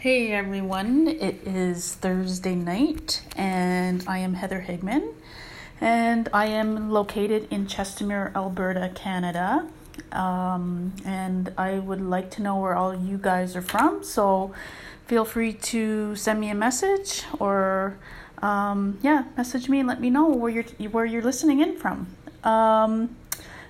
Hey everyone, it is Thursday night and I am Heather Higman and I am located in Chestermere, Alberta, Canada. Um, and I would like to know where all you guys are from, so feel free to send me a message or um, yeah, message me and let me know where you're where you're listening in from. Um,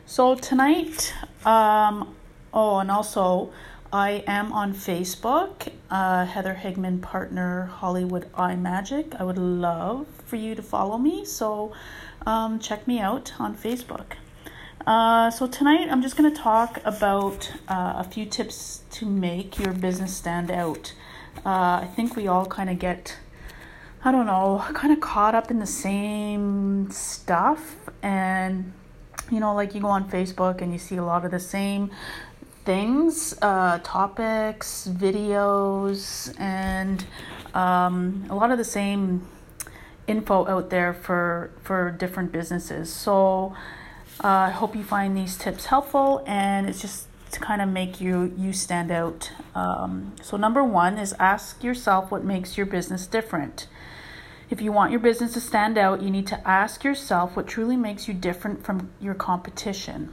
so tonight, um, oh, and also I am on Facebook, uh, Heather Higman partner Hollywood Eye Magic. I would love for you to follow me, so um, check me out on Facebook. Uh, so tonight I'm just going to talk about uh, a few tips to make your business stand out. Uh, I think we all kind of get, I don't know, kind of caught up in the same stuff and you know, like you go on Facebook and you see a lot of the same things, uh, topics, videos, and um, a lot of the same info out there for for different businesses. So uh, I hope you find these tips helpful, and it's just to kind of make you you stand out. Um, so number one is ask yourself what makes your business different. If you want your business to stand out, you need to ask yourself what truly makes you different from your competition.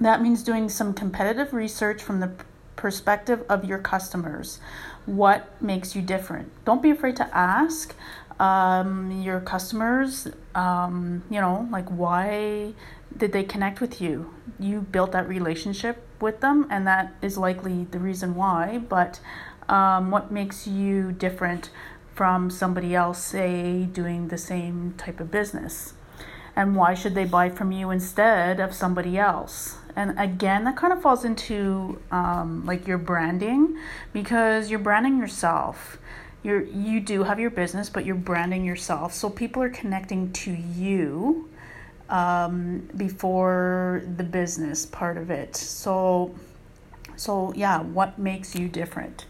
That means doing some competitive research from the perspective of your customers. What makes you different? Don't be afraid to ask um, your customers, um, you know, like why did they connect with you? You built that relationship with them, and that is likely the reason why. But um, what makes you different from somebody else, say, doing the same type of business? And why should they buy from you instead of somebody else? And again that kind of falls into um, like your branding because you're branding yourself. You're you do have your business but you're branding yourself. So people are connecting to you um, before the business part of it. So so yeah what makes you different?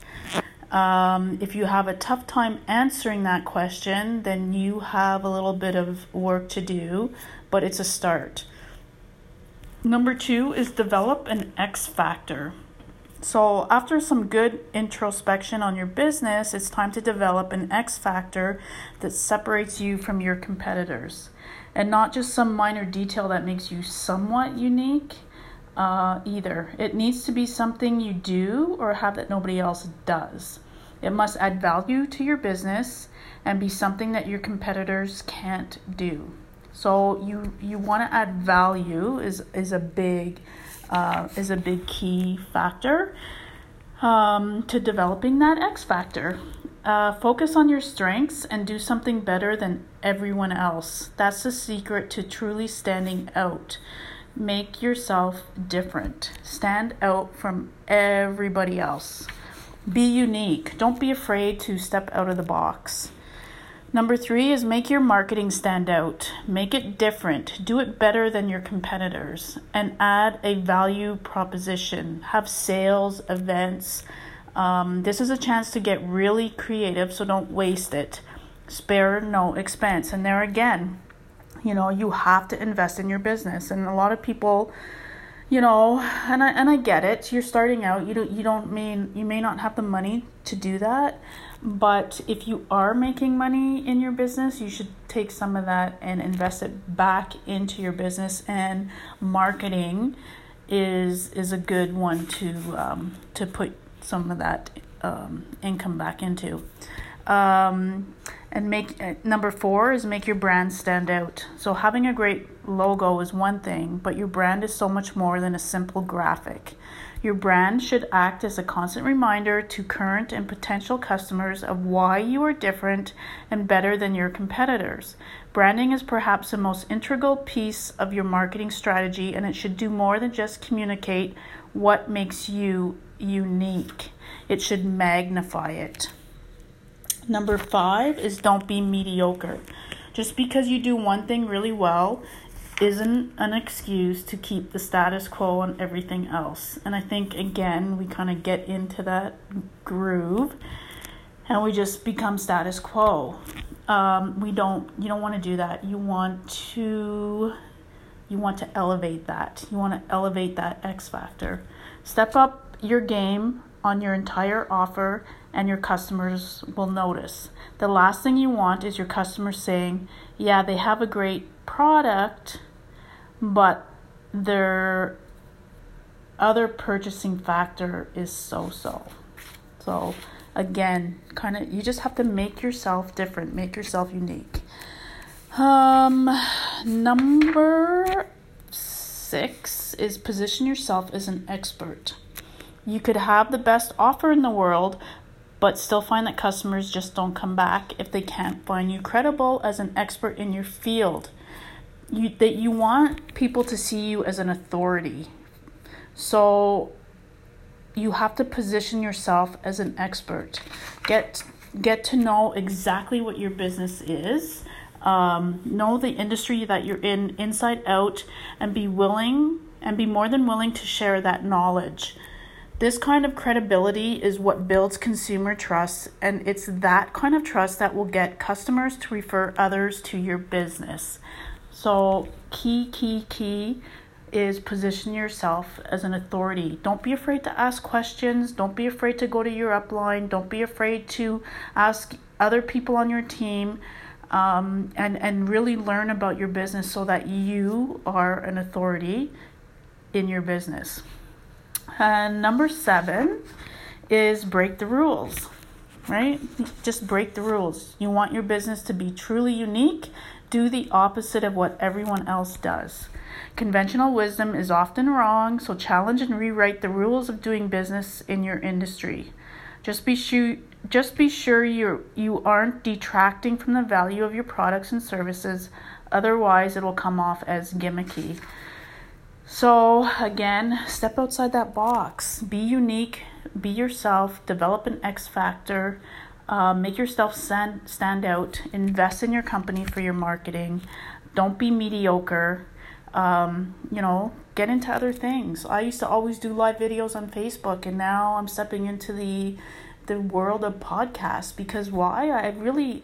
Um, if you have a tough time answering that question then you have a little bit of work to do but it's a start Number two is develop an X factor. So, after some good introspection on your business, it's time to develop an X factor that separates you from your competitors and not just some minor detail that makes you somewhat unique uh, either. It needs to be something you do or have that nobody else does. It must add value to your business and be something that your competitors can't do. So you you want to add value is is a big uh, is a big key factor um, to developing that X factor. Uh, focus on your strengths and do something better than everyone else. That's the secret to truly standing out. Make yourself different. Stand out from everybody else. Be unique. Don't be afraid to step out of the box. Number three is make your marketing stand out. Make it different. Do it better than your competitors and add a value proposition. Have sales, events. Um, this is a chance to get really creative, so don't waste it. Spare no expense. And there again, you know, you have to invest in your business. And a lot of people, you know, and I and I get it. You're starting out. You don't you don't mean you may not have the money to do that but if you are making money in your business, you should take some of that and invest it back into your business. And marketing is is a good one to um, to put some of that um, income back into. Um, and make uh, number four is make your brand stand out. So having a great logo is one thing, but your brand is so much more than a simple graphic. Your brand should act as a constant reminder to current and potential customers of why you are different and better than your competitors. Branding is perhaps the most integral piece of your marketing strategy, and it should do more than just communicate what makes you unique, it should magnify it. Number five is don't be mediocre. Just because you do one thing really well isn't an excuse to keep the status quo on everything else. And I think again we kind of get into that groove and we just become status quo. Um, we don't you don't want to do that. You want to you want to elevate that. You want to elevate that X factor. Step up your game on your entire offer and your customers will notice. The last thing you want is your customers saying, Yeah, they have a great product, but their other purchasing factor is so so. Again, kind of you just have to make yourself different, make yourself unique. Um, number six is position yourself as an expert. You could have the best offer in the world, but still find that customers just don't come back if they can't find you credible as an expert in your field. You, that you want people to see you as an authority. So you have to position yourself as an expert. Get get to know exactly what your business is. Um, know the industry that you're in inside out and be willing and be more than willing to share that knowledge. This kind of credibility is what builds consumer trust, and it's that kind of trust that will get customers to refer others to your business. So, key, key, key is position yourself as an authority. Don't be afraid to ask questions. Don't be afraid to go to your upline. Don't be afraid to ask other people on your team um, and, and really learn about your business so that you are an authority in your business. And number seven is break the rules, right? Just break the rules. You want your business to be truly unique, do the opposite of what everyone else does. Conventional wisdom is often wrong, so challenge and rewrite the rules of doing business in your industry. Just be sure just be sure you you aren't detracting from the value of your products and services, otherwise it will come off as gimmicky. So, again, step outside that box. Be unique, be yourself, develop an X factor, uh, make yourself stand, stand out, invest in your company for your marketing. Don't be mediocre. Um, you know, get into other things. I used to always do live videos on Facebook, and now I'm stepping into the the world of podcasts because why? I really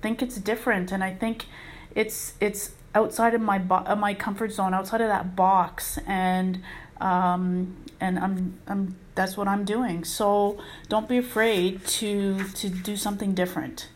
think it's different, and I think it's it's outside of my bo- of my comfort zone, outside of that box, and um, and I'm I'm that's what I'm doing. So don't be afraid to to do something different.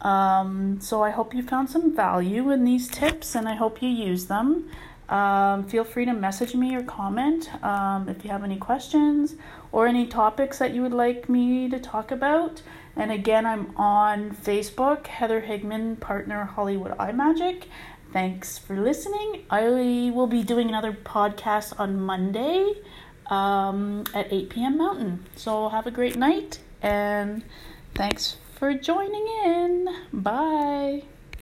Um, so I hope you found some value in these tips, and I hope you use them. Um, feel free to message me or comment um, if you have any questions or any topics that you would like me to talk about. And again, I'm on Facebook, Heather Higman, partner Hollywood Eye Magic. Thanks for listening. I will be doing another podcast on Monday um, at 8 p.m. Mountain. So have a great night and thanks for joining in. Bye.